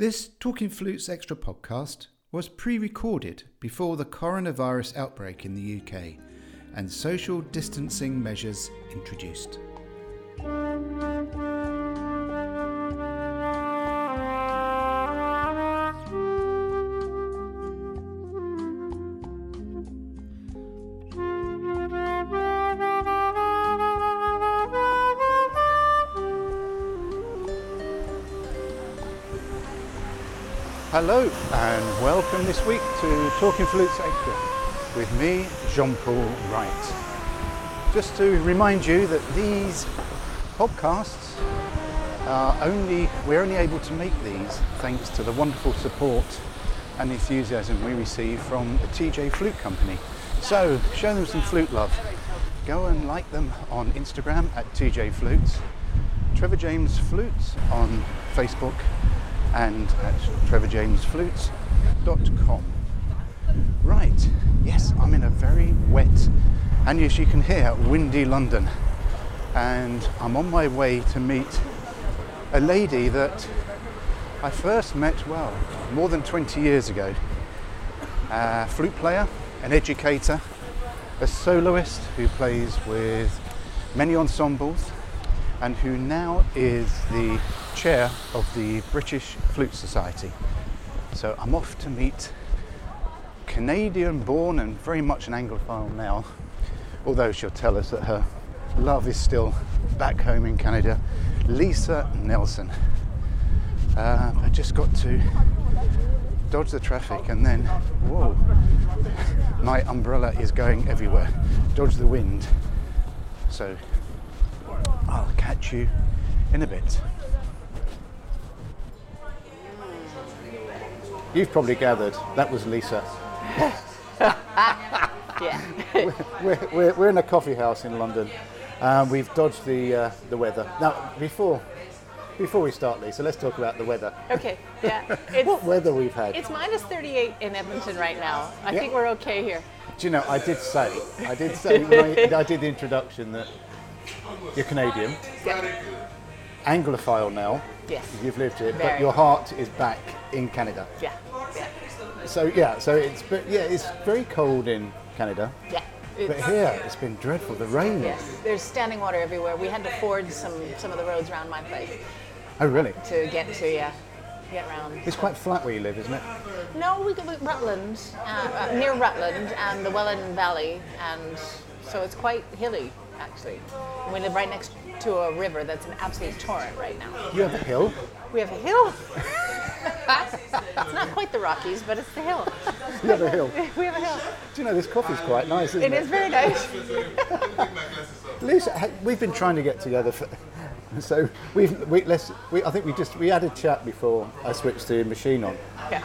This Talking Flutes Extra podcast was pre recorded before the coronavirus outbreak in the UK and social distancing measures introduced. Hello and welcome this week to Talking Flutes Extra with me, Jean Paul Wright. Just to remind you that these podcasts are only, we're only able to make these thanks to the wonderful support and enthusiasm we receive from the TJ Flute Company. So show them some flute love. Go and like them on Instagram at TJ Flutes, Trevor James Flutes on Facebook and at trevorjamesflutes.com. Right, yes, I'm in a very wet and as you can hear, windy London. And I'm on my way to meet a lady that I first met, well, more than 20 years ago. A flute player, an educator, a soloist who plays with many ensembles, and who now is the chair of the British Flute Society. So I'm off to meet Canadian born and very much an Anglophile now, although she'll tell us that her love is still back home in Canada, Lisa Nelson. Uh, I just got to dodge the traffic and then, whoa, my umbrella is going everywhere. Dodge the wind. So I'll catch you in a bit. You've probably gathered that was Lisa. Yeah. We're, we're, we're in a coffee house in London. Um, we've dodged the uh, the weather. Now, before before we start, Lisa, let's talk about the weather. Okay. Yeah. What weather we've had. it's minus 38 in Edmonton right now. I Yeah. think we're okay here. Do you know? I did say, I did say when I, I did the introduction that you're Canadian, Yeah. Anglophile now. Yes. You've lived here, but your heart is back in Canada. Yeah. Yeah. So yeah, so it's but yeah, it's very cold in Canada, Yeah. but here it's been dreadful. The rain. Yeah. There's standing water everywhere. We had to ford some some of the roads around my place Oh really? to get to yeah, get around. It's quite flat where you live, isn't it? No, we go Rutland, uh, uh, near Rutland and the Welland Valley, and so it's quite hilly actually. And we live right next to a river that's an absolute torrent right now. You have a hill. We have a hill. it's not quite the Rockies, but it's the hill. You have a hill. We have a hill. Do you know this coffee's quite nice, isn't It it? is very nice. Lisa, we've been trying to get together for. So we've we let's we I think we just we had a chat before I switched the machine on, Yeah.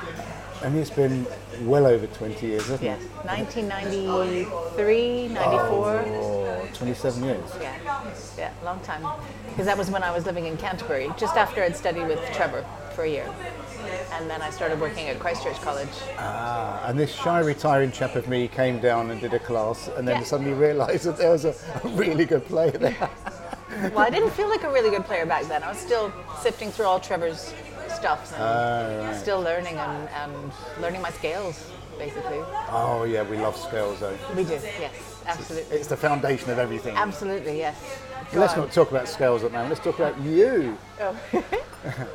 And it's been well over 20 years, hasn't Yes. it? 1993, 94. Oh, 27 years. Yeah. Yeah, long time. Because that was when I was living in Canterbury, just after I'd studied with Trevor for a year. And then I started working at Christchurch College. Ah, and this shy retiring chap of me came down and did a class, and then Yeah. suddenly realised that there was a, a really good player there. Well, I didn't feel like a really good player back then. I was still sifting through all Trevor's and Ah, right. still learning and, and learning my scales, basically. Oh yeah, we love scales though. We do, yes, absolutely. It's the foundation of everything. Absolutely, yes. Go Let's on. not talk about scales at the moment. Let's talk about you. Oh.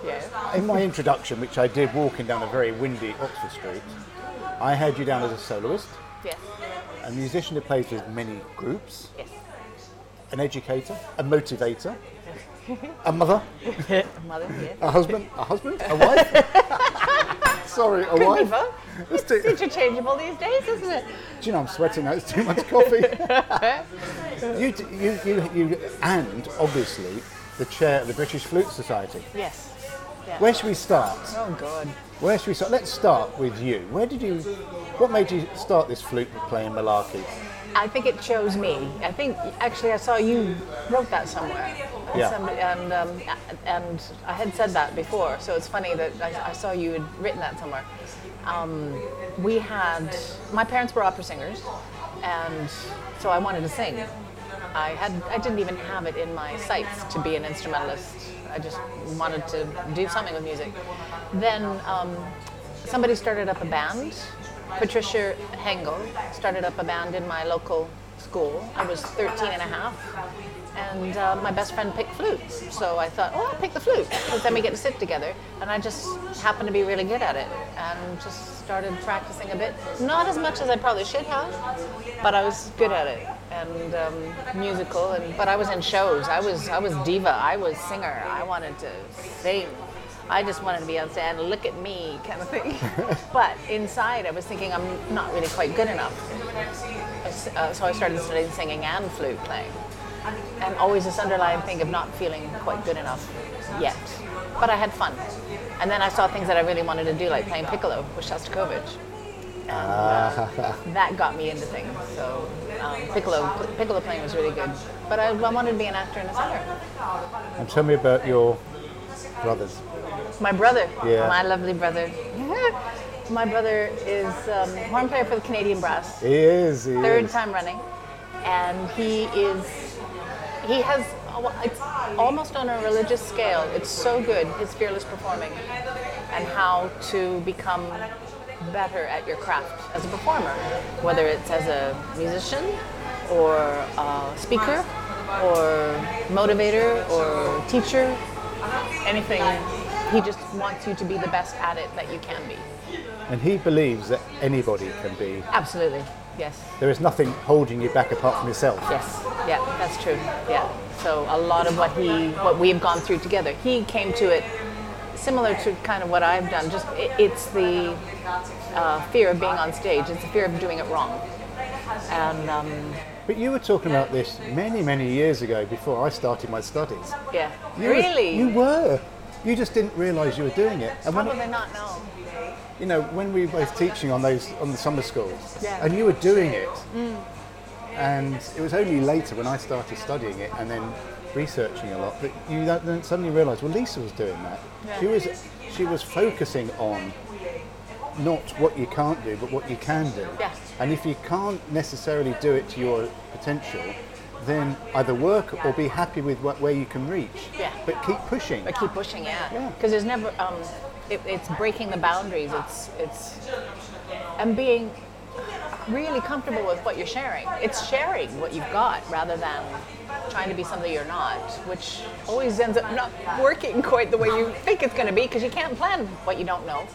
yeah. In my introduction, which I did walking down a very windy Oxford Street, I had you down as a soloist, Yes. a musician who plays with many groups, Yes. an educator, a motivator, a mother, a Mother, yes. a husband, a husband, a wife. Sorry, a Could wife. Let's It's interchangeable these days, isn't it? Do you know I'm sweating now? It's too much coffee. you, you, you, you, and obviously the chair of the British Flute Society. Yes. Yeah. Where should we start? Oh, God. Where should we start? Let's start with you. Where did you? What made you start this flute playing malarkey? I think it chose me. I think actually I saw you wrote that somewhere. Yeah. Somebody, and um, and I had said that before, so it's funny that I, I saw you had written that somewhere. Um, we had my parents were opera singers, and so I wanted to sing. I had I didn't even have it in my sights to be an instrumentalist I just wanted to do something with music. Then um, somebody started up a band. Patricia Hengel started up a band in my local school. I was 13 and a half. And uh, my best friend picked flute. So I thought, oh, I'll pick the flute. Because then we get to sit together. And I just happened to be really good at it. And just started practicing a bit. Not as much as I probably should have, but I was good at it. And um, musical. And, but I was in shows. I was, I was diva. I was singer. I wanted to sing. I just wanted to be on stage and look at me kind of thing. but inside, I was thinking I'm not really quite good enough. Uh, so I started studying singing and flute playing. And always this underlying thing of not feeling quite good enough yet. But I had fun. And then I saw things that I really wanted to do, like playing piccolo with Shostakovich. And uh, that got me into things. So um, piccolo, piccolo playing was really good. But I, I wanted to be an actor and a singer. And tell me about your brothers. My brother, Yeah. my lovely brother. my brother is um, horn player for the Canadian Brass, He is. He third is. time running, and he is he has it's almost on a religious scale. It's so good his fearless performing and how to become better at your craft as a performer, whether it's as a musician or a speaker or motivator or teacher, anything. He just wants you to be the best at it that you can be. And he believes that anybody can be. Absolutely. Yes. There is nothing holding you back apart from yourself. Yes. Yeah, that's true. Yeah. So a lot of what he, what we've gone through together, he came to it similar to kind of what I've done. Just it, it's the uh, fear of being on stage. It's the fear of doing it wrong. And um, But you were talking about this many, many years ago before I started my studies. yeah. You were- really? you were. You just didn't realise you were doing it. And when it- not. No. you know, when we were both teaching on those on the summer schools, Yeah. and you were doing it, and it was only later when I started studying it and then researching a lot that you then suddenly realised, well, Lisa was doing that. Yeah. She was she was focusing on not what you can't do, but what you can do. Yeah. And if you can't necessarily do it to your potential, then either work or be happy with what, where you can reach. Yeah. But keep pushing. But keep pushing, yeah. Yeah. Because there's never, um, it, it's breaking the boundaries. It's, it's, and being really comfortable with what you're sharing. It's sharing what you've got rather than trying to be something you're not, which always ends up not working quite the way you think it's going to be because you can't plan what you don't know.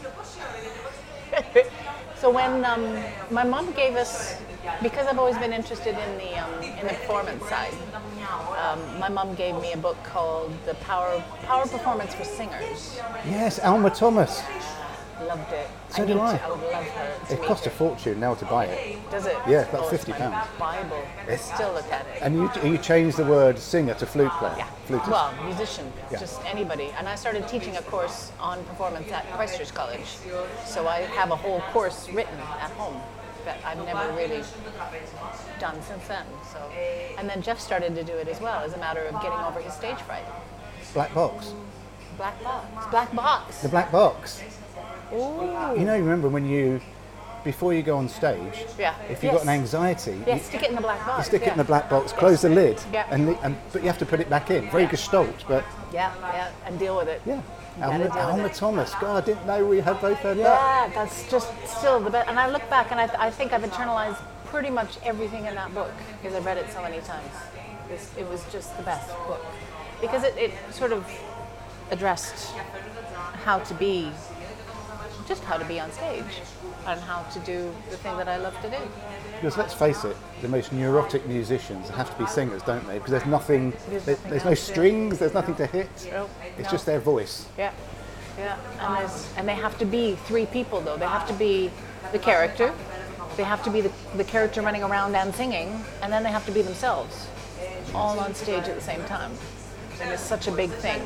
so when um, my mom gave us, because I've always been interested in the um, in the performance side, um, my mom gave me a book called The Power Power Performance for Singers. Yes, Alma Thomas. Loved it. So I do I. To, I love her. It cost a fortune now to buy it. Does it? Yeah, about Oh, 50 pounds. Bible. I still look at it. And you, you changed the word singer to flute player. Yeah. Flutist. Well, musician, Yeah. just anybody. And I started teaching a course on performance at Christchurch College. So I have a whole course written at home that I've never really done since then. So, and then Jeff started to do it as well, as a matter of getting over his stage fright. Black box. Black box. Black box. The black box. Ooh. You know, remember when you, before you go on stage, Yeah. if you've got an anxiety, Yeah, you, stick it in the black box. you stick it in the black box, close the lid, Yeah. and, and but you have to put it back in. Very Yeah. gestalt, but Yeah, yeah, and deal with it. yeah. Alma, Alma. Thomas. God, I didn't know we had both heard that. Yeah, that's just still the best. And I look back and I, I think I've internalized pretty much everything in that book because I've read it so many times. It's, it was just the best book because it, it sort of addressed how to be, just how to be on stage and how to do the thing that I love to do. Because let's face it, the most neurotic musicians have to be singers, don't they? Because there's nothing, There's there- nothing there's no strings, there's nothing to hit. It's no. just their voice. Yeah, yeah, and there's, and they have to be three people though. They have to be the character, they have to be the, the character running around and singing, and then they have to be themselves, all on stage at the same time. And it's such a big thing.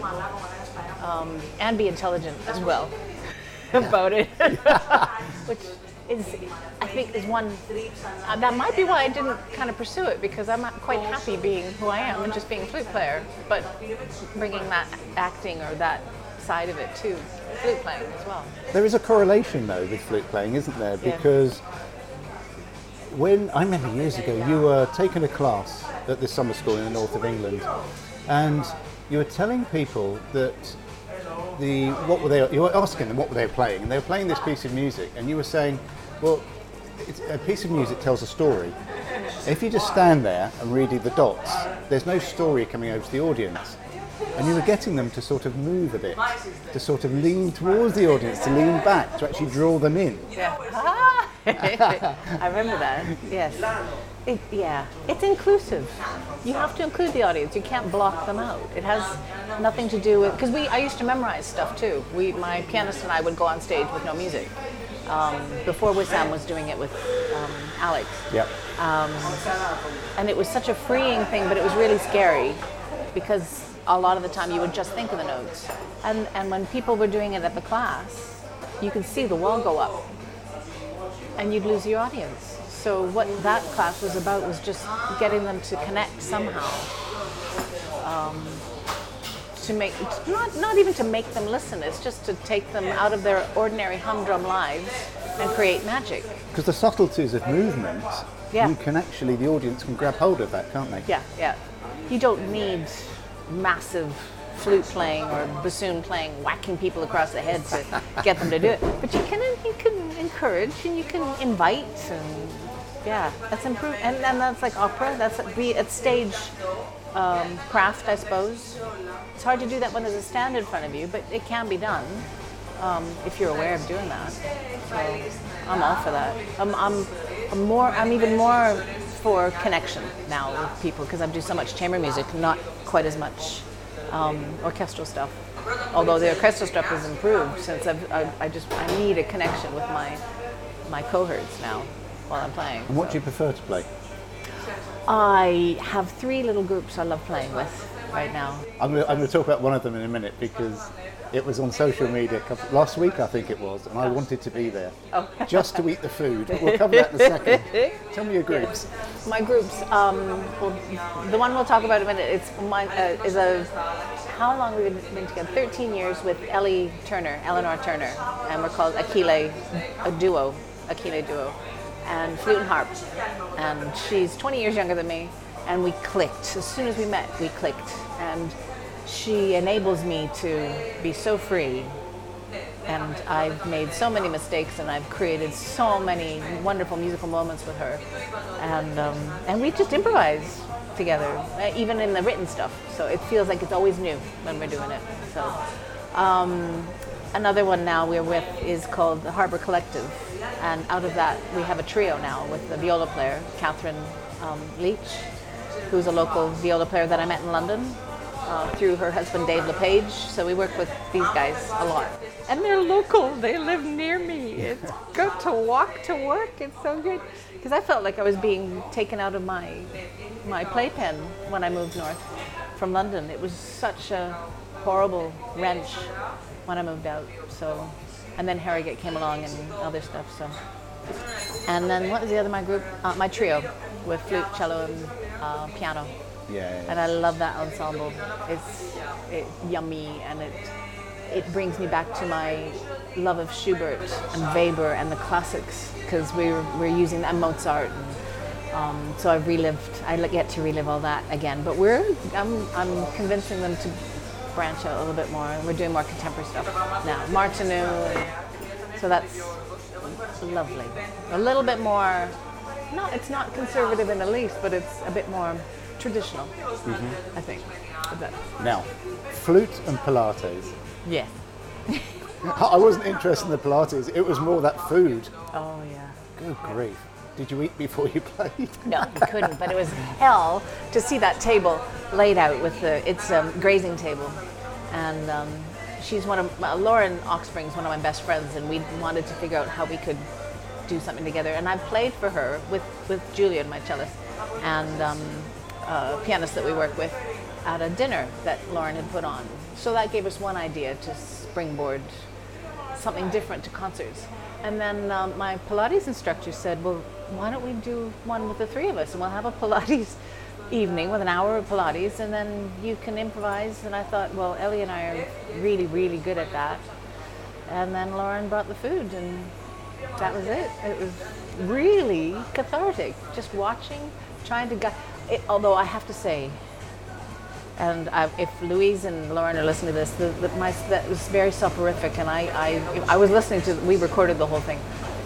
Um, and be intelligent as well about it, which is, I think, is one. Uh, that might be why I didn't kind of pursue it because I'm not quite happy being who I am and just being a flute player, but bringing that acting or that side of it to flute playing as well. There is a correlation though with flute playing, isn't there? Yeah. Because when I remember years ago, you were taking a class at this summer school in the north of England, and you were telling people that the what were they? You were asking them what were they playing, and they were playing this piece of music, and you were saying, well, a piece of music tells a story. If you just stand there and read the dots, there's no story coming over to the audience. And you were getting them to sort of move a bit, to sort of lean towards the audience, to lean back, to actually draw them in. Yeah. I remember that. Yes. It, yeah. It's inclusive. You have to include the audience. You can't block them out. It has nothing to do with because we. I used to memorize stuff too. We, my pianist and I would go on stage with no music. Um, before Wissam was doing it with um, Alex. Yep. And it was such a freeing thing, but it was really scary because a lot of the time you would just think of the notes. And, and when people were doing it at the class, you could see the wall go up and you'd lose your audience. So what that class was about was just getting them to connect somehow. Um, to make not not even to make them listen. It's just to take them out of their ordinary humdrum lives and create magic. Because the subtleties of movement, Yeah. you can actually, the audience can grab hold of that, can't they? Yeah, yeah. You don't need massive flute playing or bassoon playing, whacking people across the head to get them to do it. But you can you can encourage and you can invite and yeah, that's improved, and, and that's like opera. That's be it's stage um, craft, I suppose. It's hard to do that when there's a stand in front of you, but it can be done um, if you're aware of doing that. So I'm all for that. I'm, I'm, I'm more. I'm even more for connection now with people because I do so much chamber music, not quite as much um, orchestral stuff. Although the orchestral stuff has improved since I've, I, I just I need a connection with my my cohorts now while I'm playing. And what do you prefer to play? I have three little groups I love playing with right now. I'm going, to, I'm going to talk about one of them in a minute because it was on social media last week, I think it was, and I wanted to be there Oh. just to eat the food. But we'll cover that in a second. Tell me your groups. My groups, um, well, the one we'll talk about in a minute, it's my, uh, is a, how long we've been, been together? 13 years with Ellie Turner, Eleanor Turner, and we're called Aquile, a duo, Aquile duo, and flute and harp. And she's 20 years younger than me, and we clicked. As soon as we met, we clicked. And she enables me to be so free and I've made so many mistakes and I've created so many wonderful musical moments with her. And, um, and we just improvise together, uh, even in the written stuff. So it feels like it's always new when we're doing it. So um, another one now we're with is called the Harbor Collective. And out of that, we have a trio now with the viola player, Catherine um, Leach, who's a local viola player that I met in London uh, through her husband Dave LePage. So we work with these guys a lot. And they're local. They live near me. It's good to walk to work. It's so good because I felt like I was being taken out of my my playpen when I moved north from London. It was such a horrible wrench when I moved out. So, and then Harrogate came along and other stuff. So, and then what was the other my group? Uh, my trio with flute, cello, and uh, piano Yeah. and I love that ensemble. It's it, yummy and it it brings me back to my love of Schubert and Weber and the classics because we're we're using that Mozart and um, so I've relived. I get to relive all that again. But we're I'm I'm convincing them to branch out a little bit more. We're doing more contemporary stuff now. Martineau. So that's lovely. A little bit more. Not it's not conservative in the least, but it's a bit more traditional. Mm-hmm. I think. Now, flute and Pilates. Yes. I wasn't interested in the Pilates. It was more that food. Oh yeah. Good grief. Did you eat before you played? No, we couldn't. But it was hell to see that table laid out with the it's a grazing table, and um, she's one of uh, Lauren Oxspring's one of my best friends, and we wanted to figure out how we could do something together. And I've played for her with with Julian, my cellist, and um, pianist that we work with at a dinner that Lauren had put on. So that gave us one idea to springboard something different to concerts. And then um, my Pilates instructor said, well, why don't we do one with the three of us and we'll have a Pilates evening with an hour of Pilates and then you can improvise. And I thought, well, Ellie and I are really, really good at that. And then Lauren brought the food and that was it. It was really cathartic, just watching, trying to, gu- it, although I have to say, And I, if Louise and Lauren are listening to this, the, the, my, that was very soporific, and I, I, I was listening to. We recorded the whole thing,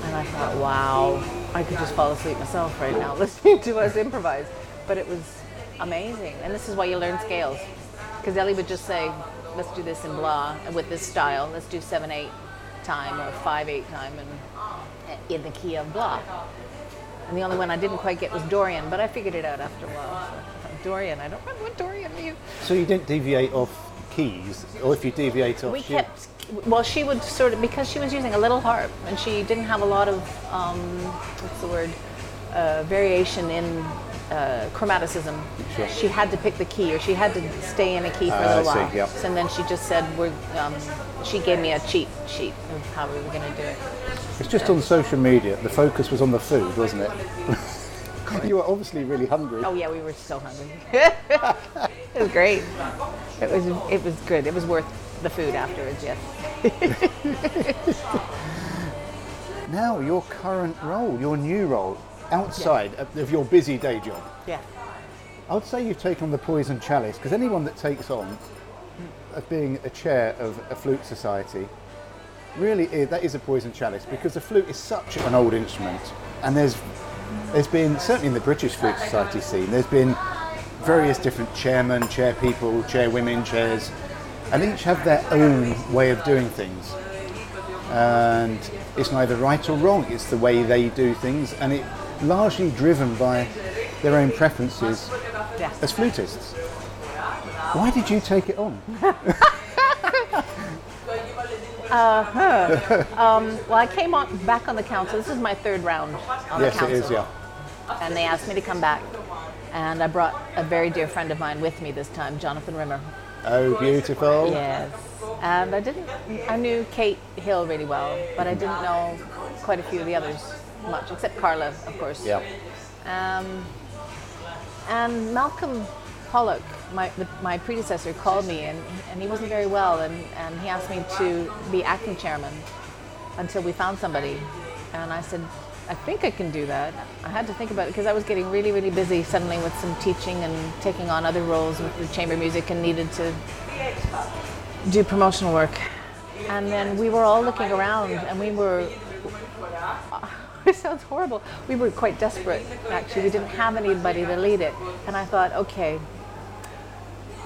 and I thought, wow, I could just fall asleep myself right now listening to us improvise. But it was amazing, and this is why you learn scales, because Ellie would just say, let's do this in blah with this style. Let's do seven eight time or five eight time, and in the key of blah. And the only one I didn't quite get was Dorian, but I figured it out after a while. So, Dorian, I don't remember what Dorian means. So you didn't deviate off keys, or if you deviate off, We kept, well, she would sort of, because she was using a little harp and she didn't have a lot of, um, what's the word, uh, variation in uh, chromaticism. Sure. She had to pick the key or she had to stay in a key for Ah, a little I see, while. yep. And then she just said, we're, um, she gave me a cheat sheet of how we were going to do it. It's just on social media. The focus was on the food, wasn't it? you were obviously really hungry. Oh yeah, we were so hungry. it was great. It was it was good. It was worth the food afterwards. Yes. Now, your current role, your new role, outside of of your busy day job, Yeah. I would say you've taken on the poison chalice because anyone that takes on of being a chair of a flute society really is, that is a poison chalice because the flute is such an old instrument and there's there's been certainly in the British flute society scene there's been various different chairmen, chair people, chairwomen, chairs and each have their own way of doing things and it's neither right or wrong it's the way they do things and it largely driven by their own preferences Yeah. as flutists. Why did you take it on? Uh-huh. Um, well, I came on back on the council. This is my third round on yes, the council. Yes, it is, yeah. And they asked me to come back, and I brought a very dear friend of mine with me this time, Jonathan Rimmer. Oh, beautiful. Yes. And I didn't. I knew Kate Hill really well, but I didn't know quite a few of the others much, except Carla, of course. Yeah. Um, and Malcolm Pollock, my, the, my predecessor, called me, and, and he wasn't very well, and, and he asked me to be acting chairman until we found somebody. And I said, I think I can do that. I had to think about it because I was getting really, really busy suddenly with some teaching and taking on other roles with the chamber music and needed to do promotional work. And then we were all looking around and we were it sounds horrible. We were quite desperate, actually. We didn't have anybody to lead it. And I thought, okay,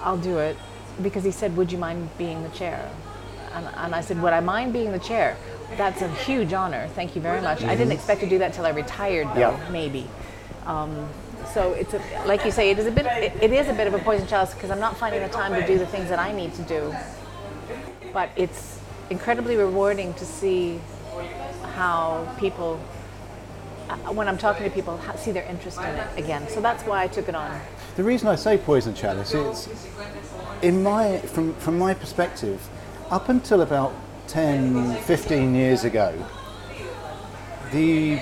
I'll do it. Because he said, Would you mind being the chair? And, and I said, Would I mind being the chair? That's a huge honor. Thank you very much. I didn't expect to do that till I retired, though, Yeah. maybe. Um, so it's a, like you say, it is a bit. It, it is a bit of a poison chalice because I'm not finding the time to do the things that I need to do. But it's incredibly rewarding to see how people uh, when I'm talking to people, see their interest in it again. So that's why I took it on. The reason I say poison chalice is, in my from from my perspective, up until about 10, 15 years ago, the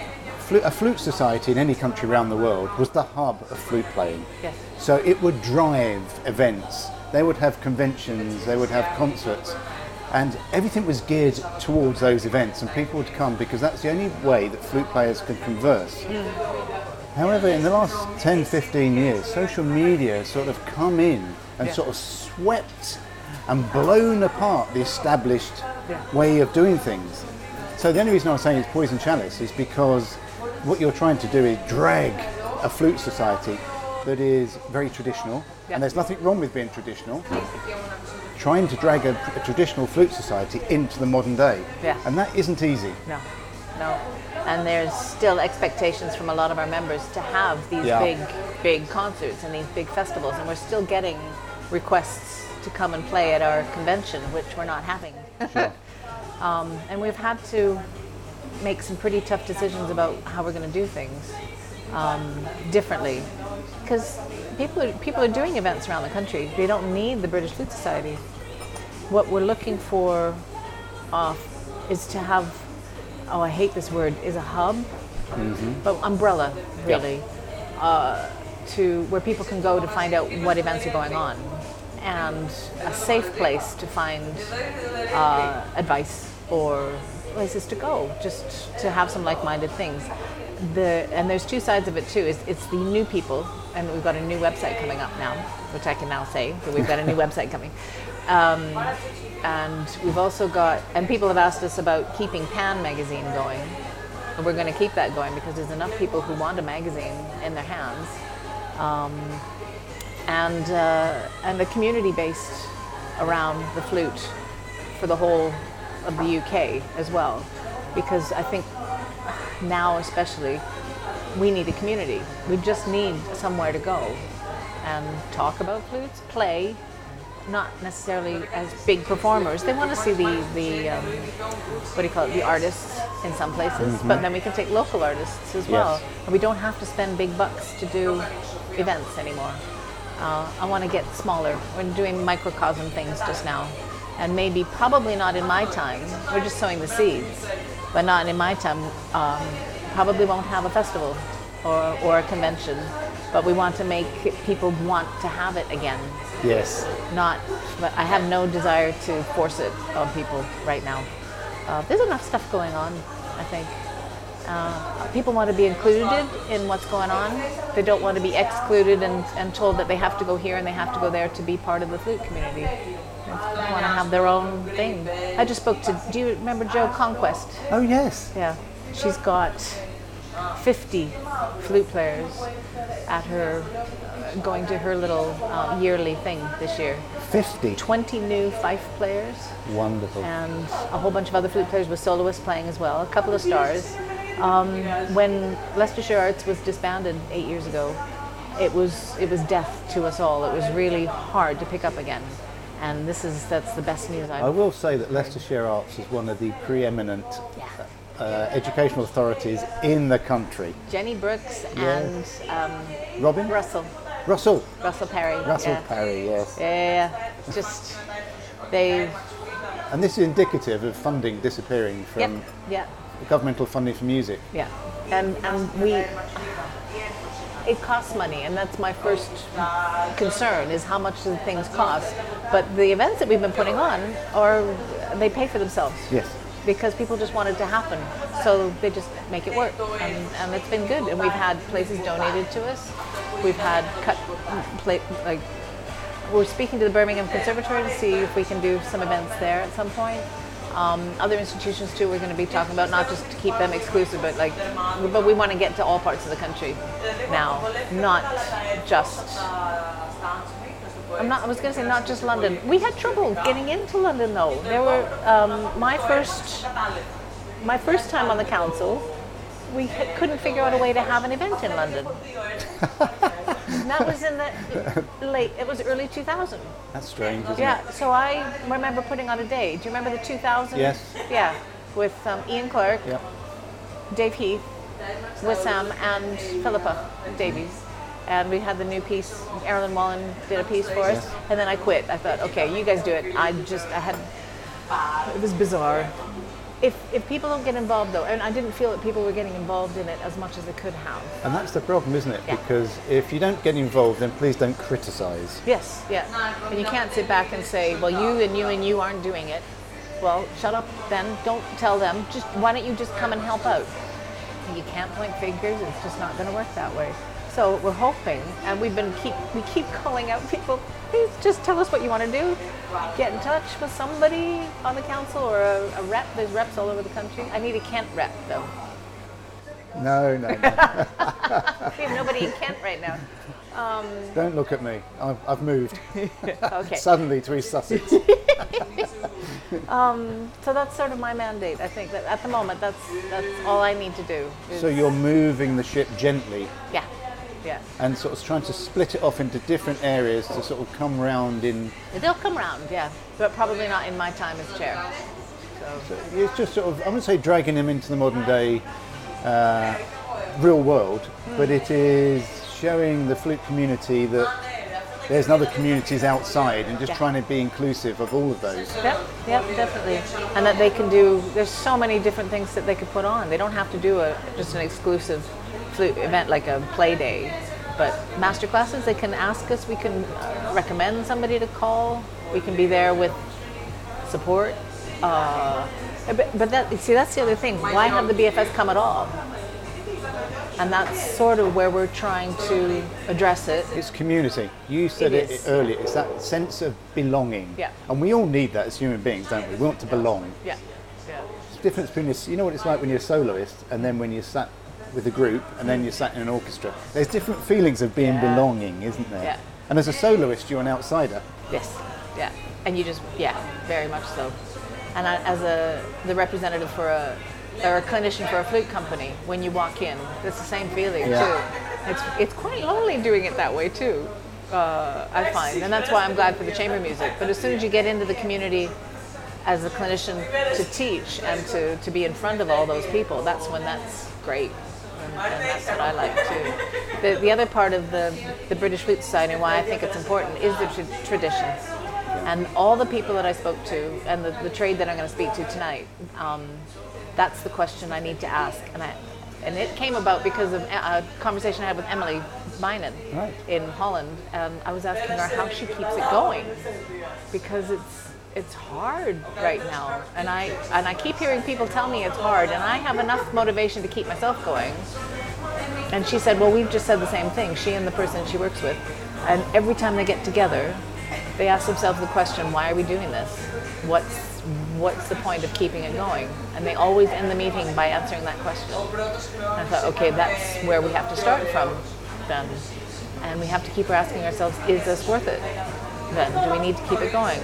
a flute society in any country around the world was the hub of flute playing. Yes. So it would drive events. They would have conventions. They would have concerts. And everything was geared towards those events, and people would come because that's the only way that flute players could converse. Hmm. However, in the last 10, 15 years, social media sort of come in and Yeah. sort of swept and blown apart the established Yeah. way of doing things. So the only reason I was saying it's poison chalice is because what you're trying to do is drag a flute society that is very traditional, Yeah. and there's nothing wrong with being traditional. Trying to drag a, a traditional flute society into the modern day, Yeah. and that isn't easy. No, no. And there's still expectations from a lot of our members to have these Yeah. big, big concerts and these big festivals, and we're still getting requests to come and play at our convention, which we're not having. um, and we've had to make some pretty tough decisions about how we're going to do things um, differently, because people are, people are doing events around the country. They don't need the British Flute Society. What we're looking for uh, is to have oh I hate this word is a hub, but umbrella Yeah. really, uh, to where people can go to find out what events are going on, and a safe place to find uh, advice or places to go, just to have some like-minded things. The and there's two sides of it too. Is it's the new people and we've got a new website coming up now, which I can now say that we've got a new website coming. Um, and we've also got, and people have asked us about keeping Pan magazine going. And we're going to keep that going because there's enough people who want a magazine in their hands. Um, and, uh, and a community based around the flute for the whole of the UK as well. Because I think now, especially, we need a community. We just need somewhere to go and talk about flutes, play, not necessarily as big performers. They want to see the the um, what do you call it? The artists in some places, but then we can take local artists as well, Yes. and we don't have to spend big bucks to do events anymore. Uh, I want to get smaller. We're doing microcosm things just now, and maybe probably not in my time. We're just sowing the seeds, but not in my time. Um, probably won't have a festival or, or a convention, but we want to make people want to have it again Yes. not but i have no desire to force it on people right now uh, there's enough stuff going on i think uh, people want to be included in what's going on they don't want to be excluded and, and told that they have to go here and they have to go there to be part of the flute community they want to have their own thing i just spoke to do you remember joe conquest Oh yes. yeah she's got 50 flute players at her going to her little uh, yearly thing this year Fifty. 20 new fife players Wonderful. and a whole bunch of other flute players with soloists playing as well, a couple of stars. Um, when Leicestershire Arts was disbanded eight years ago, it was it was death to us all. It was really hard to pick up again, and this is that's the best news I've I've. will say that Leicestershire Arts is one of the preeminent Yeah. uh, educational authorities in the country. Jenny Brooks and um, Robin? Russell Russell. Russell Perry. Russell yeah. Parry, yes. Yeah, yeah, yeah. just they. And this is indicative of funding disappearing from Yep. Yeah. Governmental funding for music. Yeah, and and we it costs money, and that's my first concern is how much do the things cost. But the events that we've been putting on are they pay for themselves. Yes. Because people just want it to happen, so they just make it work, and, and it's been good. And we've had places donated to us. We've had cut play like we're speaking to the Birmingham Conservatory to see if we can do some events there at some point. Um, other institutions too, we're going to be talking about not just to keep them exclusive, but like, but we want to get to all parts of the country now, not just. I'm not. I was going to say not just London. We had trouble getting into London though. There were um, my first, my first time on the council. We couldn't figure out a way to have an event in London. And that was in the late. It was early 2000. That's strange, isn't Yeah, it? so I remember putting on a day. Do you remember the 2000? Yes. Yeah, with um, Ian Clarke, Yep. Dave Heath, Wissam, and Philippa Davies. And we had the new piece. Errollyn Wallen did a piece for us, and then I quit. I thought, okay, you guys do it. I just, I had, it was bizarre. If, if people don't get involved though, and I didn't feel that people were getting involved in it as much as they could have. And that's the problem, isn't it? Yeah. Because if you don't get involved, then please don't criticise. Yes, yeah. And you can't sit back and say, well, you and you and you aren't doing it. Well, shut up then. Don't tell them. Just why don't you just come and help out? You can't point fingers. It's just not going to work that way. So we're hoping, and we've been keep we keep calling out people. Please just tell us what you want to do. Get in touch with somebody on the council or a, a rep. There's reps all over the country. I need a Kent rep though. No, no, no. We have nobody in Kent right now. Um, don't look at me. I've, I've moved Okay. suddenly to East Sussex. So that's sort of my mandate. I think that at the moment, that's that's all I need to do. so you're moving the ship gently yeah, yeah. and sort of trying to split it off into different areas to sort of come round in. They'll come round, yeah, but probably not in my time as chair. So It's just sort of, I wouldn't say dragging him into the modern day uh, real world, but it is showing the flute community that there's other communities outside and just Yeah. trying to be inclusive of all of those. Yep, yep, definitely. And that they can do, there's so many different things that they could put on. They don't have to do a, just an exclusive event like a play day. But master classes, they can ask us, we can uh, recommend somebody to call, we can be there with support. Uh, but, but that, see, that's the other thing. Why have the BFS come at all? And that's sort of where we're trying to address it. It's community. You said It it, is. earlier. It's that sense of belonging. Yeah. And we all need that as human beings, don't we? We want to belong. Yeah. Yeah. It's the difference between this, you know what it's like when you're a soloist and then when you're sat with a group and then you're sat in an orchestra. There's different feelings of being Yeah. belonging, isn't there? Yeah. And as a soloist, you're an outsider. Yes, yeah, and you just yeah, very much so. And I, as a the representative for a or a clinician for a flute company, when you walk in, it's the same feeling Yeah. too. It's it's quite lonely doing it that way too. Uh, I find, and that's why I'm glad for the chamber music. But as soon as you get into the community as a clinician to teach and to, to be in front of all those people, that's when that's great. And, and that's what I like too. The, the other part of the, the British Flute Society and why I think it's important is the tra- traditions. And all the people that I spoke to and the, the trade that I'm going to speak to tonight, um, that's the question I need to ask. And, I, and it came about because of a, a conversation I had with Emily Beynon Right. in Holland. And I was asking her how she keeps it going because it's it's hard right now. And I and I keep hearing people tell me it's hard and I have enough motivation to keep myself going. And she said well we've just said the same thing she and the person she works with. And every time they get together they ask themselves the question why are we doing this? What's what's the point of keeping it going? And they always end the meeting by answering that question. And I thought okay that's where we have to start from then. And we have to keep asking ourselves is this worth it? Then do we need to keep it going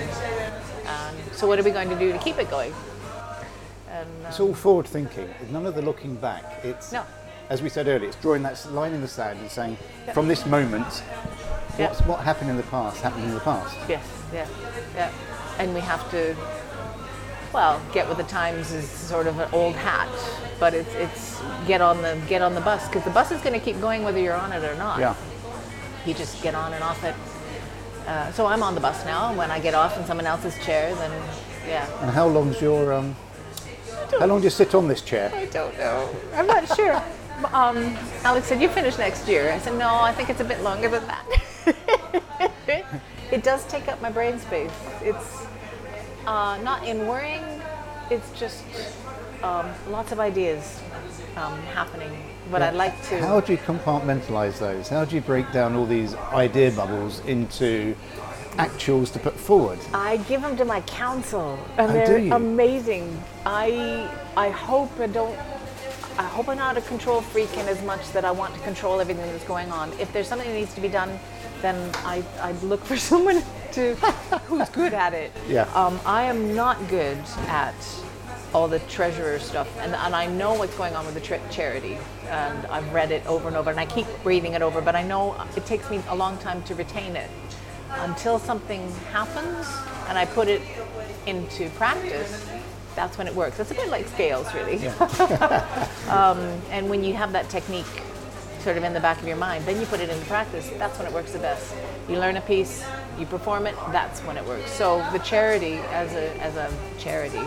so what are we going to do to keep it going and um, It's all forward thinking. None of the looking back. It's, No. as we said earlier, it's drawing that line in the sand and saying, Yeah. from this moment, Yeah. what's, what happened in the past happened in the past. Yes, yeah, yeah. And we have to, well, get with the times is sort of an old hat, but it's it's get on the get on the bus because the bus is going to keep going whether you're on it or not. Yeah. You just get on and off it. Uh, so I'm on the bus now, and when I get off in someone else's chair, then yeah. And how long's your um, how long do you sit on this chair? I don't know. I'm not sure. Um, Alex said, you finish next year. I said, no, I think it's a bit longer than that. it does take up my brain space. It's uh, not in worrying, it's just um, lots of ideas um, happening. But I'd like to. How do you compartmentalize those? How do you break down all these idea bubbles into actuals to put forward? I give them to my council, and Oh, they're amazing. I I hope I don't. I hope I'm not a control freak in as much that I want to control everything that's going on. If there's something that needs to be done, then I I look for someone to who's good at it. Yeah. Um, I am not good at all the treasurer stuff, and, and I know what's going on with the tra- charity, and I've read it over and over, and I keep reading it over, but I know it takes me a long time to retain it until something happens and I put it into practice. That's when it works. It's a bit like scales, really. um, and when you have that technique sort of in the back of your mind, then you put it into practice. That's when it works the best. You learn a piece, you perform it. That's when it works. So the charity, as a as a charity,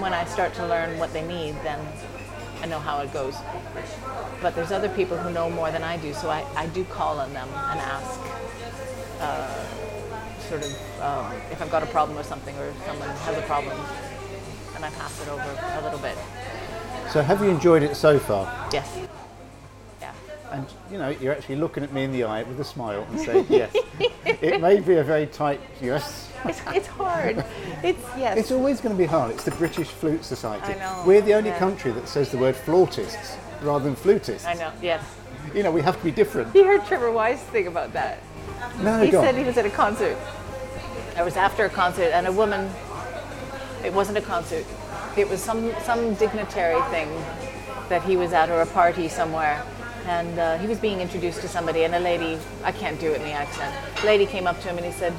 when I start to learn what they need, then I know how it goes. But there's other people who know more than I do, so I, I do call on them and ask uh, sort of um, if I've got a problem with something or if someone has a problem, and I pass it over a little bit. So have you enjoyed it so far? Yes. Yeah. And you know, you're actually looking at me in the eye with a smile and saying yes. it may be a very tight yes. It's, it's hard. It's yes. It's always going to be hard. It's the British Flute Society. I know, We're the only yeah. country that says the word flautists rather than flutists. I know. Yes. You know, we have to be different. You heard Trevor Wye's thing about that. No, he go on. said he was at a concert. I was after a concert, and a woman. It wasn't a concert. It was some some dignitary thing that he was at or a party somewhere, and uh, he was being introduced to somebody, and a lady. I can't do it in the accent. Lady came up to him and he said,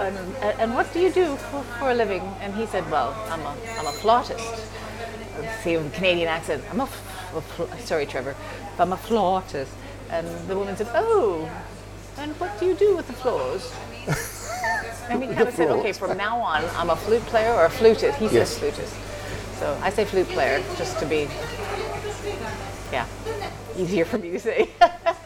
"And and what do you do for, for a living?" And he said, "Well, I'm a I'm a flautist." See, with a Canadian accent. I'm a, fl- sorry, Trevor. I'm a flautist. And the woman said, "Oh, and what do you do with the floors?" And he kind of said, "Okay, from now on, I'm a flute player or a flutist." He Yes. says flutist, so I say flute player just to be, yeah, easier for me to say.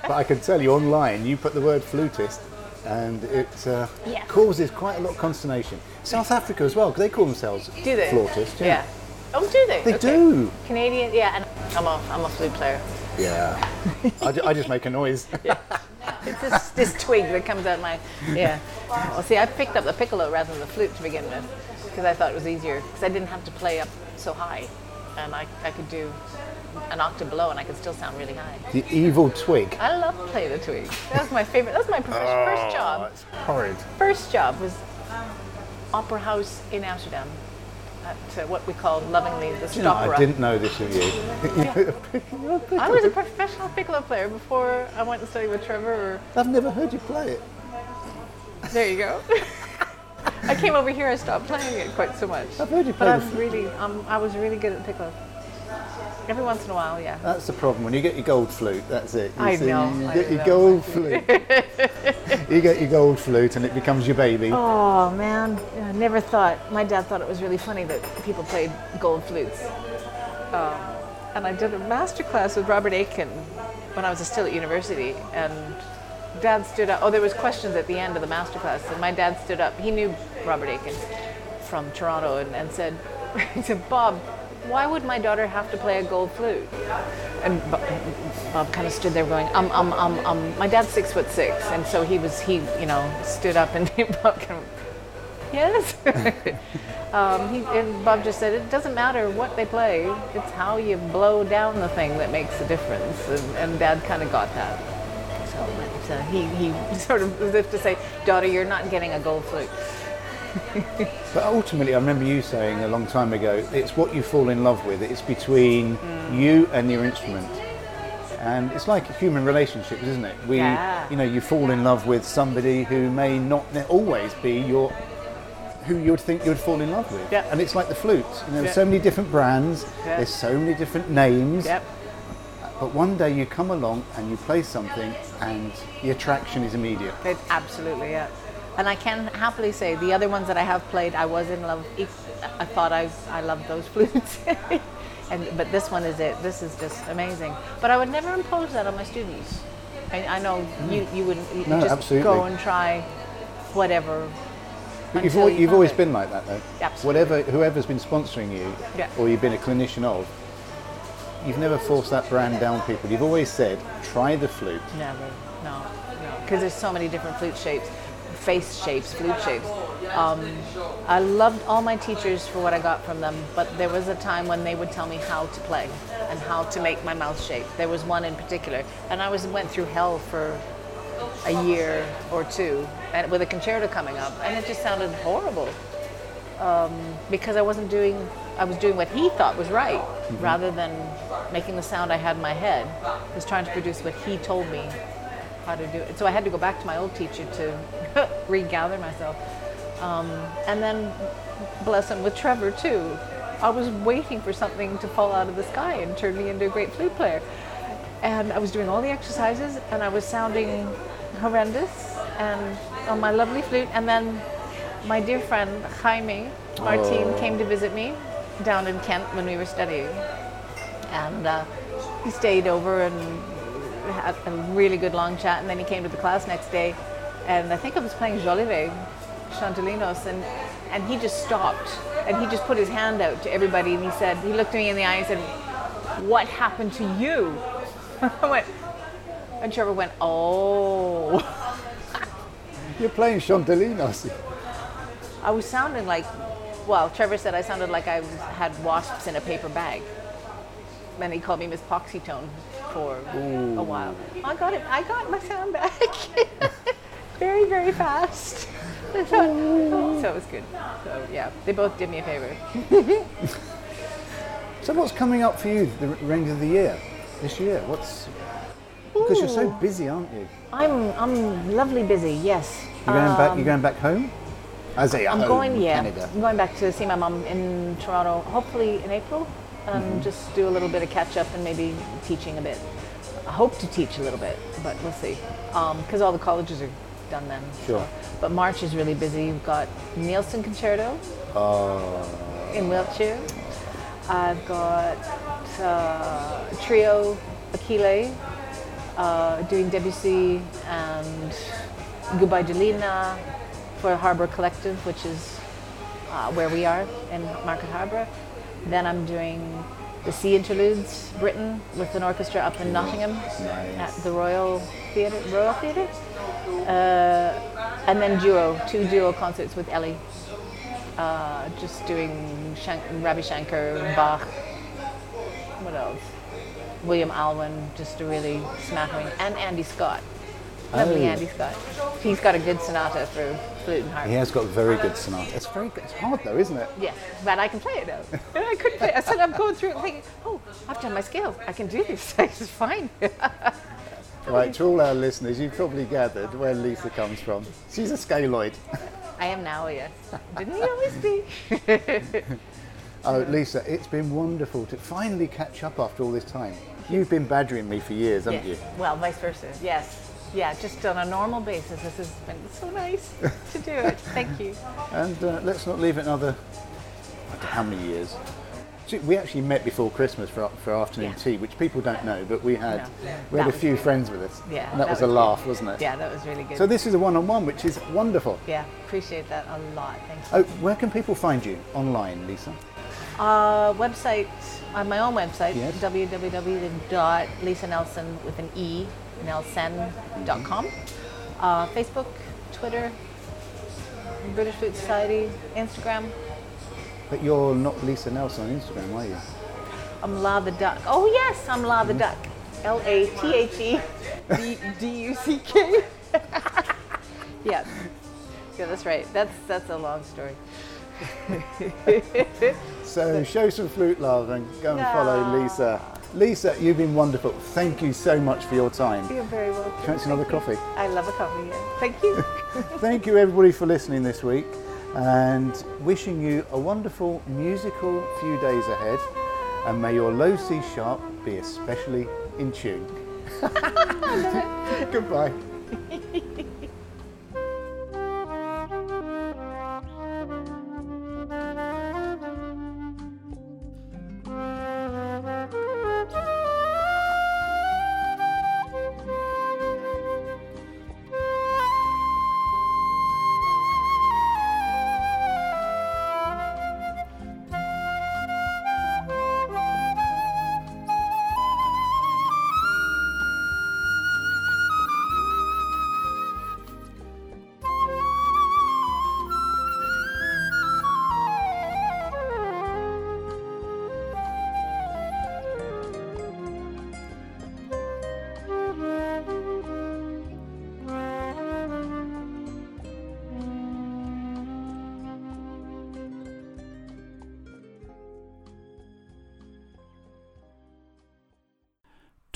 But I can tell you online, you put the word flutist, and it uh, Yeah. causes quite a lot of consternation. South Africa as well, because they call themselves do they? flautist. Yeah. Oh, do they? They Okay. do. Canadian, yeah, and I'm a I'm a flute player. Yeah. I, ju- I just make a noise. It's this, this twig that comes out my yeah. Well, see, I picked up the piccolo rather than the flute to begin with because I thought it was easier because I didn't have to play up so high, and I, I could do an octave below and I could still sound really high. the evil twig. I love playing the twig. That was my favorite. That was my first, first job. Oh, it's horrid. First job was Opera House in Amsterdam at uh, what we call lovingly the You know, I didn't know this of you. I was a professional piccolo player before I went to study with Trevor. Or, I've never heard you play it. there you go. I came over here. I stopped playing it quite so much. I've heard you But play the I'm really, um, I was really good at piccolo. Every once in a while, yeah. That's the problem. When you get your gold flute, that's it. You I know, You I get your gold flute. you get your gold flute, and it becomes your baby. Oh man, I never thought. My dad thought it was really funny that people played gold flutes. Um, and I did a master class with Robert Aitken when I was still at university. And dad stood up. Oh, there was questions at the end of the master class, and my dad stood up. He knew Robert Aitken from Toronto, and, and said, he said, Bob. Why would my daughter have to play a gold flute? And Bob, kind of stood there going, um, um, um, um. My dad's six foot six, and so he was, he, you know, stood up and Bob kind of, yes. um, he, and Bob just said, it doesn't matter what they play, it's how you blow down the thing that makes the difference. And, and Dad kind of got that. So, but, uh, he, he sort of as if to say, daughter, you're not getting a gold flute. But ultimately, I remember you saying a long time ago, it's what you fall in love with. It's between Mm. you and your instrument. And it's like human relationships, isn't it? We, Yeah. you know, you fall in love with somebody who may not always be your, who you would think you would fall in love with. Yeah. And it's like the flutes. You know, Yeah. there's so many different brands. Yeah. There's so many different names. Yep. But one day you come along and you play something, and the attraction is immediate. It, absolutely, yeah. And I can happily say the other ones that I have played, I was in love. I thought I, I loved those flutes. and but this one is it. This is just amazing. But I would never impose that on my students. I, I know you mm. you wouldn't you No, just absolutely. go and try whatever. But you've, until al- you you've always it. been like that, though. Absolutely. Whatever, whoever's been sponsoring you, Yeah. or you've been a clinician of, you've never forced that brand down people. You've always said, try the flute. Never, no, no. Because there's so many different flute shapes, face shapes, flute shapes. Um, I loved all my teachers for what I got from them, but there was a time when they would tell me how to play and how to make my mouth shape. There was one in particular, and I was went through hell for a year or two, and with a concerto coming up, and it just sounded horrible because I wasn't doing, I was doing what he thought was right, rather than making the sound I had in my head. I was trying to produce what he told me how to do it. So I had to go back to my old teacher to regather myself. Um, and then, bless him, with Trevor too. I was waiting for something to fall out of the sky and turn me into a great flute player. And I was doing all the exercises and I was sounding horrendous and on my lovely flute. And then my dear friend Jaime Martin came to visit me down in Kent when we were studying. And uh, he stayed over and had a really good long chat. And then he came to the class next day. And I think I was playing Jolivet, Chant de Linos. And, and he just stopped and he just put his hand out to everybody. And he said, he looked me in the eye and said, What happened to you? I went, and Trevor went, Oh. You're playing Chant de Linos. I was sounding like, well, Trevor said I sounded like I had wasps in a paper bag. Then he called me Miss Poxytone for a while. I got it. I got my sound back. very, very fast. Oh, so it was good. So yeah, they both did me a favor. So what's coming up for you the range of the year, this year? What's because you're so busy, aren't you? I'm I'm lovely busy. Yes. You're going back. You're um, going back home. I say I'm going, yeah. Canada. I'm going back to see my mom in Toronto, hopefully in April, and just do a little bit of catch up and maybe teaching a bit. I hope to teach a little bit, but we'll see. Because all the colleges are done then. Sure. So- But March is really busy. We've got Nielsen Concerto Oh, in Wiltshire. I've got uh, Trio Aquile uh, doing Debussy and Goodbye Delina for Harbour Collective, which is uh, where we are in Market Harbour. Then I'm doing the Sea Interludes, Britten, with an orchestra up in Nottingham at the Royal Theatre. Royal Theatre, uh, and then duo, two duo concerts with Ellie. Uh, just doing Shank, Ravi Shankar, Bach. What else? William Alwyn, just a really smattering, and Andy Scott. Lovely Oh. Andy Scott. He's got a good sonata for flute and harp. He has got very good sonata. It's very good. It's hard though, isn't it? Yes, but I can play it though. And I couldn't play it. I said I'm going through it thinking, oh, I've done my scales. I can do this. It's fine. Right, to all our listeners, you've probably gathered where Lisa comes from. She's a scaloid. I am now, yes. Didn't he always be? Oh, Lisa, it's been wonderful to finally catch up after all this time. You've been badgering me for years, haven't yes. you? Well, vice versa. Yes. Yeah, just on a normal basis. This has been so nice to do it. Thank you. And uh, let's not leave it another, I don't know how many years. We actually met before Christmas for, for afternoon Yeah. tea, which people don't know, but we had No. we had That a few good. friends with us. Yeah, and that, that was, a was laugh, wasn't it? Yeah, that was really good. So this is a one-on-one, which is wonderful. yeah, appreciate that a lot. Thank you. Oh, where can people find you online, Lisa? Uh, website, on my own website, Yes. www.lisanelson with an E, nelson.com. Uh, Facebook, Twitter, British Flute Society, Instagram. But you're not Lisa Nelson on Instagram, are you? I'm La the Duck. Oh yes, I'm La the Duck. L A T H E D U C K. Yeah. Yeah, that's right. That's that's a long story. So show some flute love and go and follow Ah. Lisa. Lisa, you've been wonderful. Thank you so much for your time. You're very welcome. Fancy another you. coffee? I love a coffee. Yeah. Thank you. Thank you everybody for listening this week and wishing you a wonderful musical few days ahead and may your low C sharp be especially in tune. Goodbye.